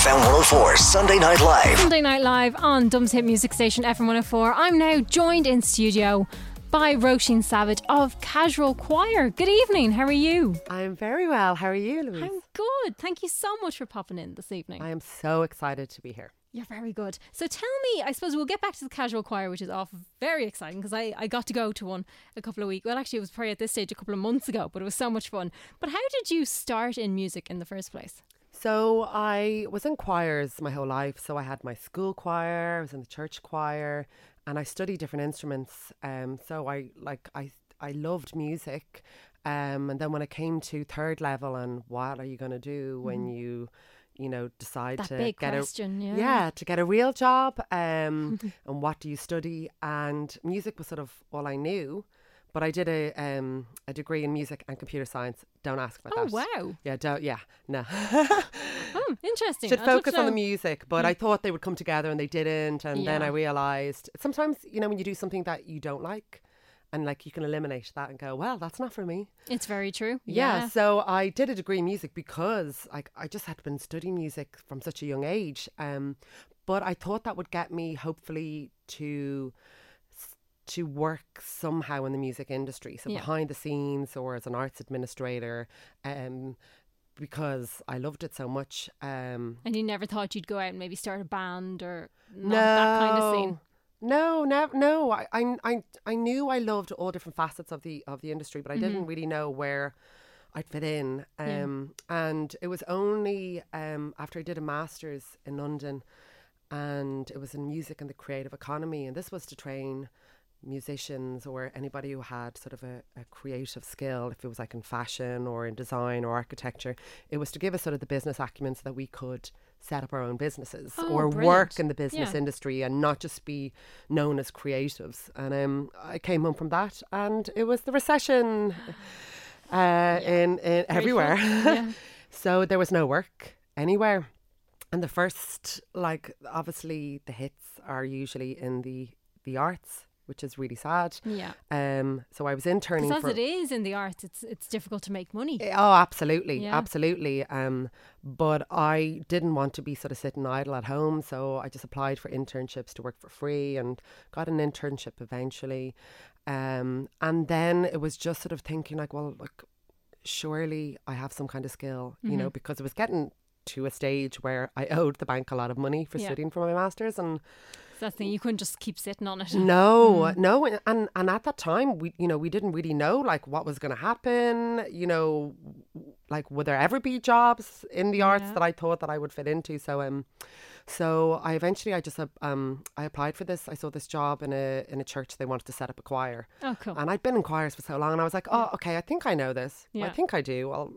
FM 104 Sunday Night Live. Sunday Night Live on Dublin's Hit Music Station FM 104. I'm now joined in studio by Roisin Savage of Casual Choir. Good evening. How are you? I'm very well. How are you, Louise? I'm good. Thank you so much for popping in this evening. I am so excited to be here. You're very good. So tell me, I suppose we'll get back to the casual choir, which is off very exciting because I, I got to go to one a couple of weeks. Well, actually, it was probably at this stage a couple of months ago, but it was so much fun. But how did you start in music in the first place? So I was in choirs my whole life. So I had my school choir, I was in the church choir, and I studied different instruments. Um, so I like I I loved music. Um, and then when it came to third level and what are you going to do when you you know decide Mm-hmm. That to big get question, a yeah. to get a real job um and what do you study and music was sort of all I knew but I did a um a degree in music and computer science don't ask about Oh, that wow. yeah don't yeah no Hmm, interesting. should I'd focus on the music but I thought they would come together and they didn't and then I realized sometimes you know when you do something that you don't like and like you can eliminate that and go well that's not for me It's very true. yeah. so I did a degree in music because like I just had been studying music from such a young age. Um, but I thought that would get me hopefully to to work somehow in the music industry, so Yeah. behind the scenes or as an arts administrator, um, because I loved it so much. Um, And you never thought you'd go out and maybe start a band or not that kind of scene? No, no, no. I, I, I, knew I loved all different facets of the of the industry, but I didn't really know where I'd fit in. Mm-hmm. Yeah. Um, and it was only um after I did a masters in London, and it was in music and the creative economy, and this was to train musicians or anybody who had sort of a, a creative skill if it was like in fashion or in design or architecture it was to give us sort of the business acumen so that we could set up our own businesses Oh, or brilliant. work in the business Yeah. industry and not just be known as creatives and um, I came home from that and it was the recession uh, in, in everywhere Yeah. so there was no work anywhere and the first like obviously the hits are usually in the the arts which is really sad Yeah. um so i was interning Because for as it is in the arts, it's it's difficult to make money. Oh, absolutely, Yeah. absolutely. Um, but I didn't want to be sort of sitting idle at home, so I just applied for internships to work for free and got an internship eventually. Um, and then it was just sort of thinking like, well, like, surely I have some kind of skill, you Mm-hmm. know, because it was getting to a stage where I owed the bank a lot of money for Yeah. studying for my masters and that's thing. You couldn't just keep sitting on it. no, no, and- and at that time, we you know we didn't really know like what was going to happen. You know, like would there ever be jobs in the arts that I thought that I would fit into? So um, so I eventually I just uh, um I applied for this. I saw this job in a in a church. They wanted to set up a choir, Oh, cool. and I'd been in choirs for so long, and I was like, oh, okay, I think I know this. Yeah. I think I do. I'll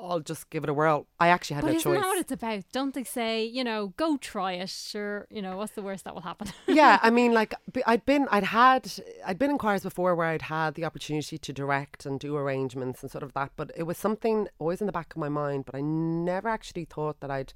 I'll just give it a whirl. I actually had But no isn't choice. that what it's about? Don't they say, you know, go try it? Sure, you know, what's the worst that will happen? yeah, I mean, like I'd been, I'd had, I'd been in choirs before where I'd had the opportunity to direct and do arrangements and sort of that, but it was something always in the back of my mind. But I never actually thought that I'd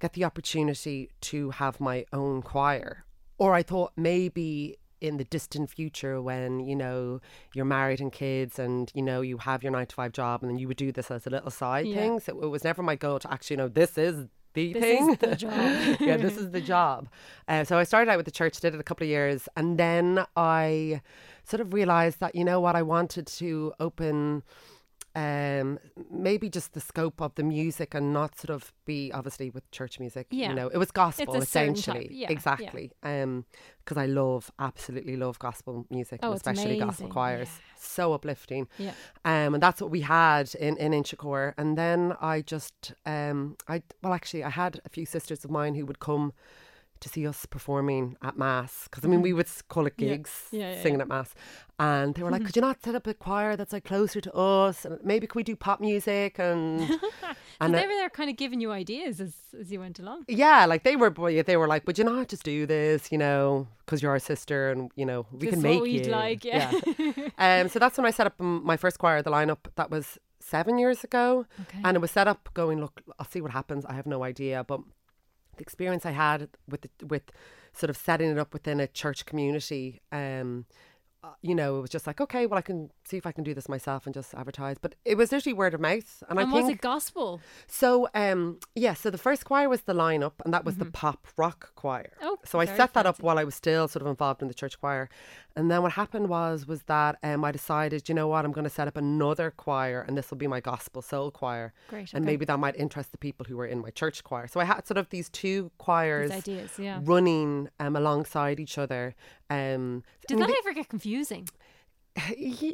get the opportunity to have my own choir, or I thought maybe in the distant future when you know you're married and kids and you know you have your nine to five job and then you would do this as a little side Yeah. thing so it was never my goal to actually know this is the This thing. is the job. yeah, this is the job. Uh, so I started out with the church, did it a couple of years, and then I sort of realized that, you know what, I wanted to open um maybe just the scope of the music and not sort of be obviously with church music Yeah. you know it was gospel a certain type, essentially yeah, yeah. exactly um because i love absolutely love gospel music Oh, especially gospel choirs yeah. so uplifting Yeah. um, and that's what we had in in Inchicore. And then I just, um, I well, actually, I had a few sisters of mine who would come to see us performing at mass because I mean we would call it Mm-hmm. Gigs, Yeah, yeah, singing yeah. at mass, and they were like, "Could you not set up a choir that's like closer to us? And maybe could we do pop music?" And So and they were there kind of giving you ideas as, as you went along. yeah, like they were, they were like, "Would you not just do this? You know, because you're our sister, and you know we This can make you." like, yeah. um, so that's when I set up my first choir, the lineup. That was seven years ago, Okay. and it was set up going, "Look, I'll see what happens. I have no idea, but." The experience I had with the, with sort of setting it up within a church community, um, uh, you know, it was just like, okay, well, I can see if I can do this myself and just advertise. But it was literally word of mouth, and, And I was think it gospel? so, um, yeah, so the first choir was the lineup, and that was the pop rock choir. Mm-hmm. Oh, so I set that up while I was still sort of involved in the church choir, and then what happened was was that um, I decided, you know what, I'm going to set up another choir, and this will be my gospel soul choir, Great, and okay. maybe that might interest the people who were in my church choir. So I had sort of these two choirs ideas, yeah. running um, alongside each other. Um, Did that ever get confusing? yeah,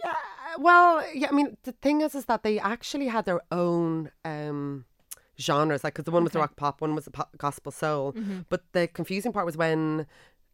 well, yeah. I mean, the thing is, is that they actually had their own um, genres. Like, because the one was the Mm-hmm. rock pop, one was the pop, gospel soul. But the confusing part was when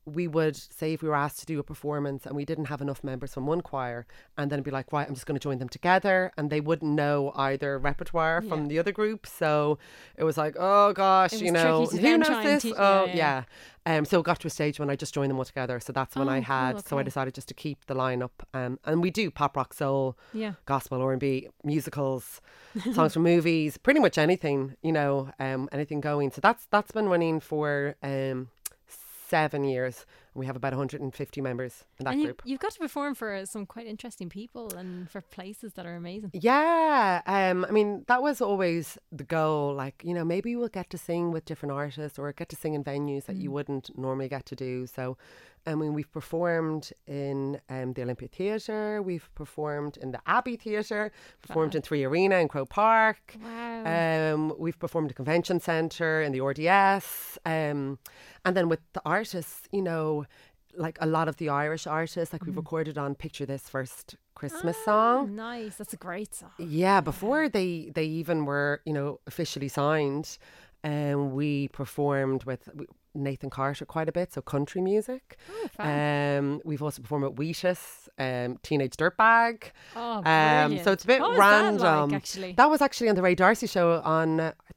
we would say if we were asked to do a performance and we didn't have enough members from one choir, and then it'd be like, right, I'm just going to join them together, and they wouldn't know either repertoire from Yeah. the other group. So it was like, oh gosh, you know, who knows this? teach- oh yeah, yeah. yeah. Um, so it got to a stage when I just joined them all together. So that's when Oh, I had. So I decided just to keep the lineup. Um, and we do pop rock, soul, Yeah. gospel, R and B, musicals, songs from movies, pretty much anything. You know, um, anything going. So that's that's been running for um seven years. And we have about 150 members in that and you, group. you've got to perform for some quite interesting people and for places that are amazing. Yeah, um, I mean that was always the goal. Like you know, maybe we'll get to sing with different artists or get to sing in venues that you Mm. wouldn't normally get to do. So, I mean, we've performed in um, the Olympia Theatre, we've performed in the Abbey Theatre, performed in Three Arena in Croke Park. Wow. Um, we've performed at Convention Centre in the RDS, um, and then with the artists, you know, like a lot of the Irish artists, like we've recorded on Picture This First Christmas song. Nice. That's a great song. Yeah, before they they even were you know officially signed, um, we performed with Nathan Carter quite a bit, so country music. um, we've also performed at Wheatus, um, Teenage Dirtbag. Oh, um, so it's a bit What was that random. like, actually? That was actually on the Ray D'Arcy show on. Uh, I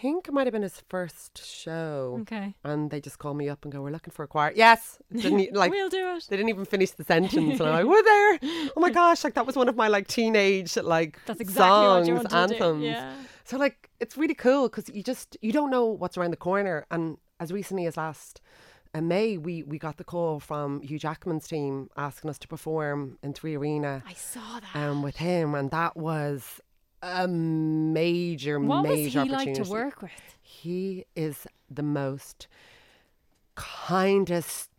think it might have been his first show. Okay. And they just called me up and go, "We're looking for a choir." Yes, didn't like We'll do it. they didn't even finish the sentence, and I'm like, "We're there!" Oh my gosh! Like that was one of my like teenage like That's exactly songs, you wanted to do, anthems. yeah. So like it's really cool because you just you don't know what's around the corner. And as recently as last uh, May, we we got the call from Hugh Jackman's team asking us to perform in Three Arena I saw that. um, with him, and that was a major what was he major like opportunity. to work with? He is the most kindest,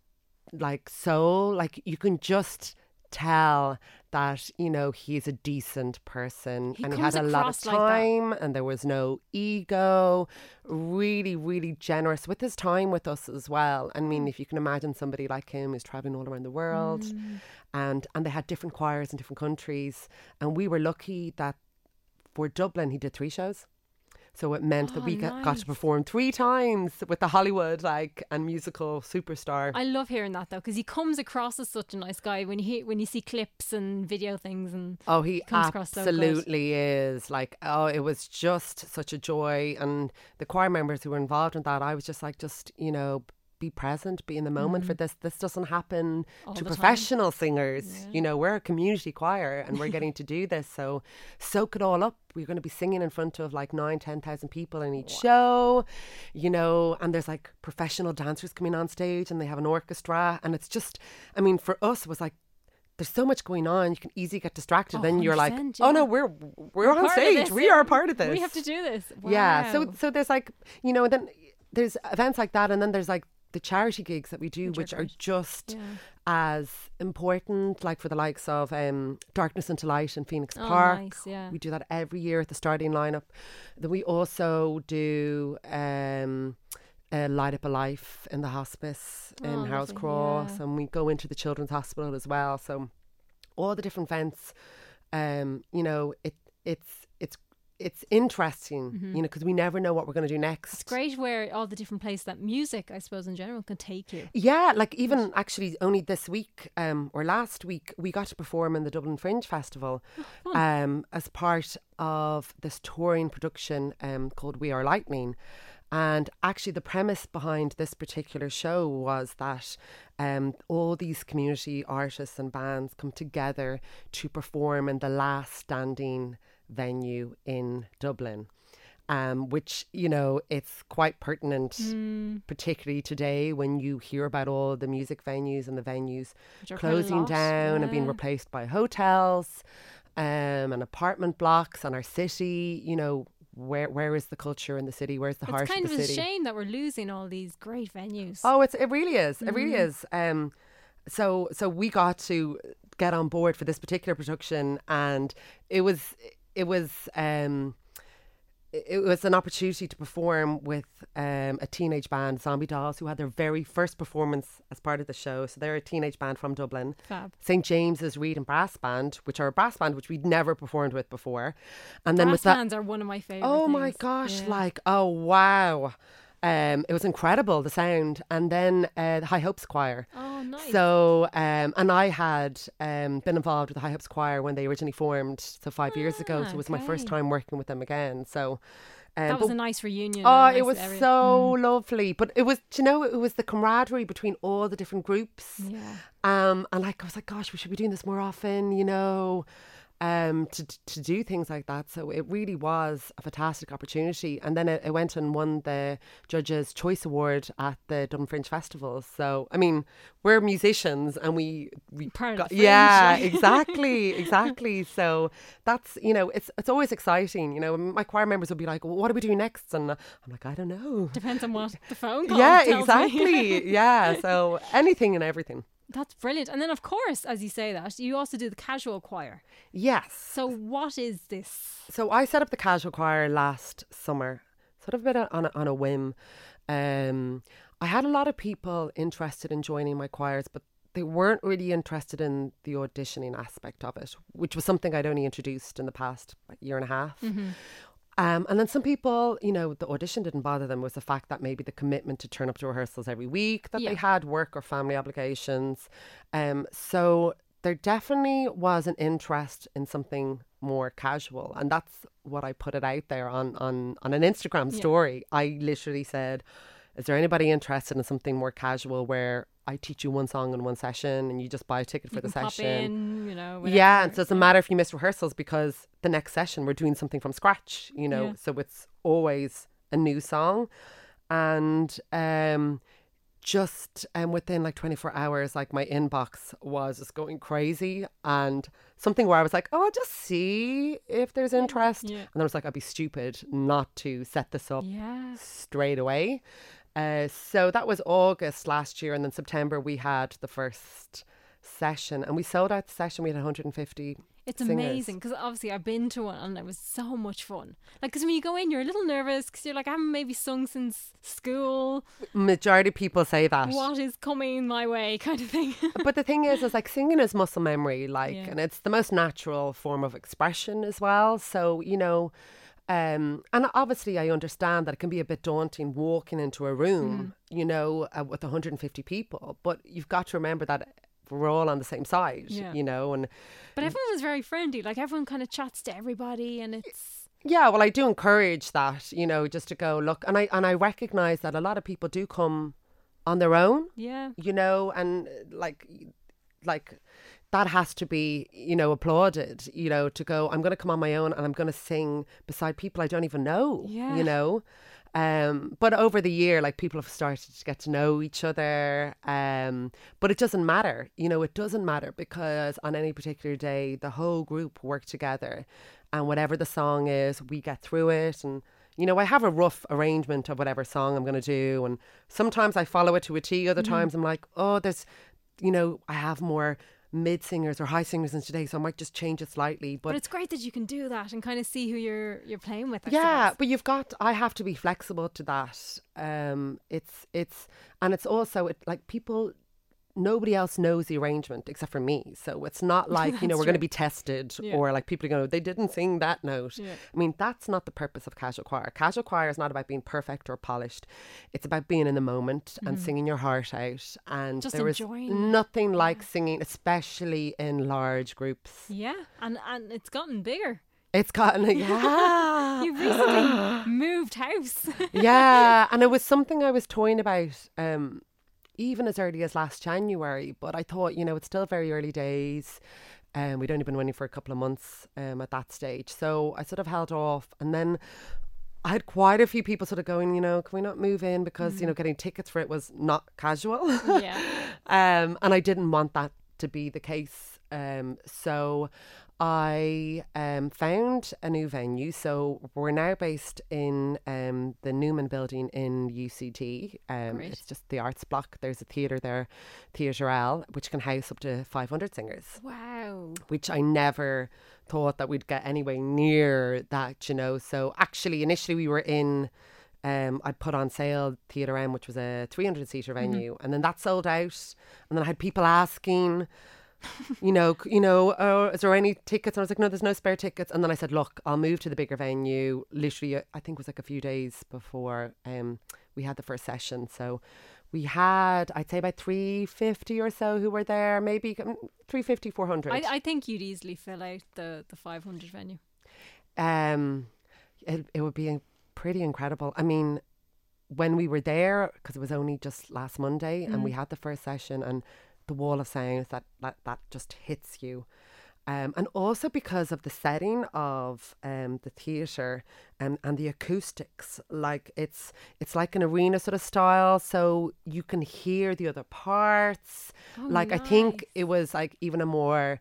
like soul. Like you can just tell that you know he's a decent person, He and he had a lot of across like time, and there was no ego. Really, really generous with his time with us as well. I mean, if you can imagine somebody like him who's traveling all around the world, Mm. and and they had different choirs in different countries, and we were lucky that for Dublin he did three shows. So it meant that Oh, we got, got to perform three times with the Hollywood like and musical superstar. I love hearing that though because he comes across as such a nice guy when he when you see clips and video things and Oh, he comes across so absolutely is. Like, oh, it was just such a joy. And the choir members who were involved in that, I was just like, just, you know, be present, be in the moment for this. This doesn't happen Mm. All to the time. professional singers. You know, we're a community choir and we're getting to do this. So soak it all up. We're going to be singing in front of like nine, 10,000 people in each show, you know, and there's like professional dancers coming on stage and they have an orchestra. And it's just, I mean, for us, it was like, there's so much going on. You can easily get distracted. then you're like, 100%, oh no, yeah. we're we're, on stage. We yeah. are part of this. We have to do this. Yeah. So so there's like you know then there's events like that, and then there's like the charity gigs that we do, which, are are just Yeah. as important. Like for the likes of um, Darkness into Light in Phoenix Oh, Park. nice, yeah. We do that every year at the starting lineup. Then we also do. Um, uh, Light Up a Life in the hospice Oh, in Harold's Cross, yeah. and we go into the Children's Hospital as well. So all the different events, um, you know, it it's it's interesting, you know, because we never know what we're going to do next. Mm-hmm. It's great where all the different places that music, I suppose, in general, can take you. Yeah, like even actually only this week um, or last week, we got to perform in the Dublin Fringe Festival um, as part of this touring production um, called We Are Lightning. And actually, the premise behind this particular show was that um, all these community artists and bands come together to perform in the last standing venue in Dublin um, which you know it's quite pertinent, Mm. particularly today when you hear about all the music venues and the venues Which are quite a closing down and being replaced by hotels um, and apartment blocks and our city. You know, where where is the culture in the city? Where's the heart It's kind of of a shame that we're losing all these great venues. Oh, it's it really is. It really Mm-hmm. is. Um, so so we got to get on board for this particular production, and it was it was um, it was an opportunity to perform with um, a teenage band, Zombie Dolls, who had their very first performance as part of the show. So they're a teenage band from Dublin. Fab. St James's Reed and Brass Band, which are a brass band which we'd never performed with before, and then Brass with that, bands are one of my favorite. Oh my gosh, Yeah. like, oh wow. Um, it was incredible, the sound. And then uh, the High Hopes Choir. Oh, nice. So, um, and I had um, been involved with the High Hopes Choir when they originally formed, so five years ago. So it was my first Ah, time working with them again. So, um, that was a nice reunion. Oh, a it was area. so Mm. lovely. But it was, you know, it was the camaraderie between all the different groups. Yeah. Um, and like I was like, gosh, we should be doing this more often, you know, um, to to do things like that. So it really was a fantastic opportunity. And then it, it went and won the Judges' Choice Award at the Dublin Fringe Festival. So I mean, we're musicians, and we we Part got- Fringe, yeah, exactly, exactly. So that's you know, it's it's always exciting. You know, my choir members would be like, well, "What are we doing next?" And I'm like, "I don't know." Depends on what the phone Yeah, exactly. yeah, so anything and everything. That's brilliant. And then, of course, as you say that, you also do the casual choir. Yes. So, what is this? So I set up the casual choir last summer, sort of a bit on a, on a whim. Um, I had a lot of people interested in joining my choirs, but they weren't really interested in the auditioning aspect of it, which was something I'd only introduced in the past year and a half. Um, and then some people, you know, the audition didn't bother them was the fact that maybe the commitment to turn up to rehearsals every week, that Yeah. they had work or family obligations. Um, so there definitely was an interest in something more casual. And that's what I put it out there on, on, on an Instagram story. I literally said, is there anybody interested in something more casual where I teach you one song in one session and you just buy a ticket for You the session? in, you know. Yeah, and so it doesn't matter if you miss rehearsals because the next session we're doing something from scratch, you know. Yeah. So it's always a new song, and um, just um, within like 24 hours, like my inbox was just going crazy, and something where I was like, oh, I'll just see if there's interest, Yeah. and then I was like, I'd be stupid not to set this up Yeah. straight away. Uh, so that was August last year, and then September we had the first session, and we sold out the session. We had 150. It's singers. amazing because obviously I've been to one and it was so much fun. Like, because when you go in, you're a little nervous because you're like, I haven't maybe sung since school. Majority of people say that. What is coming my way, kind of thing. But the thing is, is like singing is muscle memory, like, Yeah. and it's the most natural form of expression as well. So you know. Um, and obviously, I understand that it can be a bit daunting walking into a room, Mm. you know, uh, with 150 people. But you've got to remember that we're all on the same side, Yeah. you know. And but everyone was very friendly. Like, everyone kind of chats to everybody and it's. Yeah, well, I do encourage that, you know, just to go look, and I and I recognise that a lot of people do come on their own, Yeah. you know, and like, like that has to be, you know, applauded, you know, to go, I'm going to come on my own and I'm going to sing beside people I don't even know, Yeah. you know. Um, but over the year, like people have started to get to know each other. Um, but it doesn't matter, you know, it doesn't matter because on any particular day, the whole group work together, and whatever the song is, we get through it. And you know, I have a rough arrangement of whatever song I'm going to do, and sometimes I follow it to a T. Other times I'm like, oh, there's, you know, I have more mid singers or high singers in today, so I might just change it slightly. But it's great that you can do that and kind of see who you're you're playing with. I yeah suppose. but you've got i have to be flexible to that um it's it's and it's also it, like people nobody else knows the arrangement except for me so it's not like you know we're going to be tested Yeah. or like people are going to they didn't sing that note Yeah. i mean that's not the purpose of casual choir casual choir is not about being perfect or polished it's about being in the moment and singing your heart out and Mm-hmm. Just there is enjoying it. nothing like singing especially in large groups Yeah, and and it's gotten bigger. it's gotten yeah You recently moved house. yeah, and it was something I was toying about um, even as early as last January. But I thought, you know, it's still very early days. Um, we'd only been running for a couple of months um, at that stage. So I sort of held off. And then I had quite a few people sort of going, you know, can we not move in? Because, you know, getting tickets for it was not casual. yeah, um, and I didn't want that to be the case. Um, so I um, found a new venue. So we're now based in um, the Newman building in UCD. Um, it's just the arts block. There's a theatre there, Theatre L, which can house up to 500 singers wow. which I never thought that we'd get anywhere near that, you know. So actually, initially we were in, um, I'd put on sale Theatre M, which was a 300 seater venue, and then that sold out. And then I had people asking, you know, you know, oh, is there any tickets? And I was like, no, there's no spare tickets. And then I said, look, I'll move to the bigger venue. Literally, uh, I think it was like a few days before um, we had the first session. So we had, I'd say about 350 or so who were there, maybe mm, 350, 400. I, I think you'd easily fill out the the 500 venue. um, it, it would be pretty incredible. I mean, when we were there, because it was only just last Monday, and we had the first session, and the wall of sound that that, that just hits you. Um, and also because of the setting of um, the theatre and, and the acoustics, like it's it's like an arena sort of style, so you can hear the other parts. like I think it was like even a more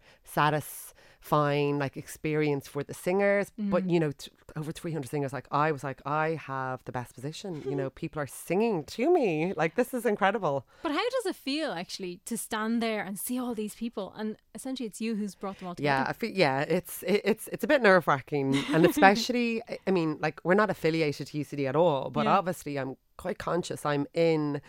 satisfying like experience for the singers. But you know, t- over three hundred singers, like I was like, I have the best position. You know, people are singing to me. Like this is incredible. But how does it feel actually to stand there and see all these people and essentially it's you who's brought them all Yeah, together? I feel, yeah, it's it, it's it's a bit nerve wracking, and especially, I- mean, like we're not affiliated to UCD at all, but Yeah. obviously, I'm quite conscious. I'm in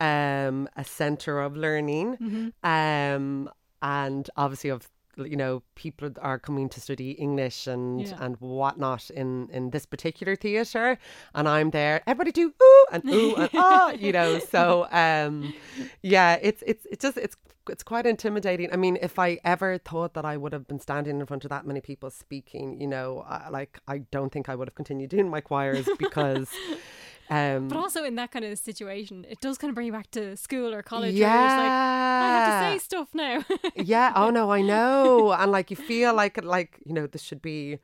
um, a centre of learning, Mm-hmm. um, and obviously of you know people are coming to study English and Yeah. and whatnot in in this particular theatre, and I'm there. Everybody do ooh and ooh and ah, you know. So um, yeah, it's it's it's just it's it's quite intimidating. I mean, if I ever thought that I would have been standing in front of that many people speaking, you know, I, like I don't think I would have continued doing my choirs because. Um, But also in that kind of situation, it does kind of bring you back to school or college. yeah, like, I have to say stuff now. yeah. Oh no, I know. And like you feel like like you know this should be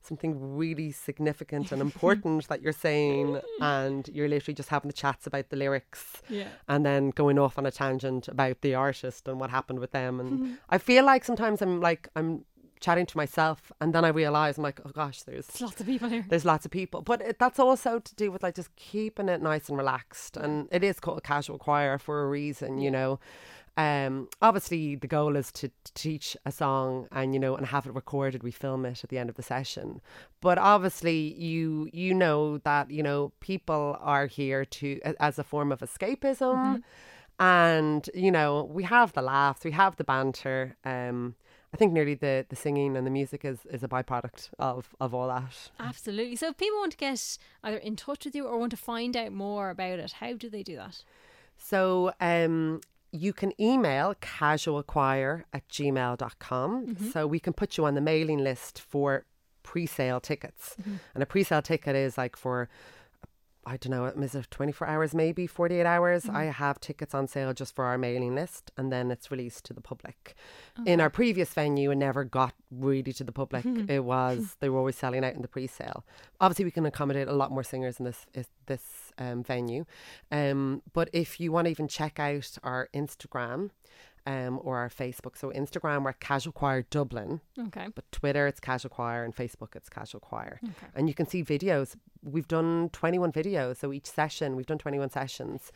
something really significant and important that you're saying, and you're literally just having the chats about the lyrics. yeah. and then going off on a tangent about the artist and what happened with them. And I feel like sometimes I'm like I'm chatting to myself, and then I realize I'm like, oh gosh, there's lots of people here. there's lots of people. But it, that's also to do with like just keeping it nice and relaxed. And it is called a casual choir for a reason, you know. Um, obviously the goal is to, to teach a song and you know and have it recorded. We film it at the end of the session. But obviously you you know that you know people are here to as a form of escapism, and you know we have the laughs, we have the banter. Um, I think nearly the, the singing and the music is, is a byproduct of, of all that. Absolutely. So if people want to get either in touch with you or want to find out more about it, how do they do that? So um, you can email casualchoir at gmail.com. So we can put you on the mailing list for pre sale tickets. And a pre sale ticket is like for I don't know, is it 24 hours, maybe 48 hours? I have tickets on sale just for our mailing list and then it's released to the public. In our previous venue, it never got really to the public. it was, they were always selling out in the pre sale. Obviously, we can accommodate a lot more singers in this, this um, venue. Um, but if you want to even check out our Instagram, um, or our Facebook. So Instagram, we're Casual Choir Dublin, Okay. but Twitter it's Casual Choir and Facebook it's Casual Choir. And you can see videos. We've done 21 videos, so each session we've done 21 sessions,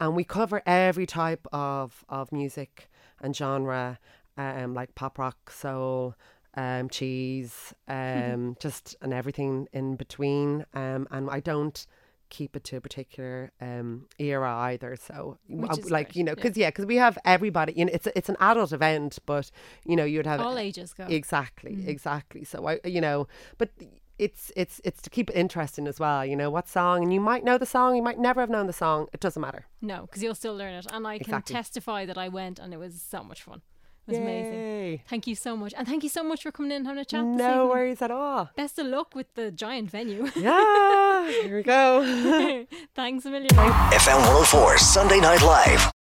and we cover every type of of music and genre, um, like pop rock, soul. Um, cheese, um, just and everything in between. Um, and I don't keep it to a particular um era either. So, like you know, yeah. because yeah, because we have everybody. You know, it's it's an adult event, but you know, you'd have All ages go. Exactly, exactly. So I, you know, but it's it's it's to keep it interesting as well. You know, what song, and you might know the song, you might never have known the song. It doesn't matter. No, because you'll still learn it. And I can testify that I went and it was so much fun. It was amazing. Yay. Thank you so much. And thank you so much for coming in and having a chat. this No evening. worries at all. Best of luck with the giant venue. Yeah, here we go. Thanks a million. FM 104 Sunday Night Live.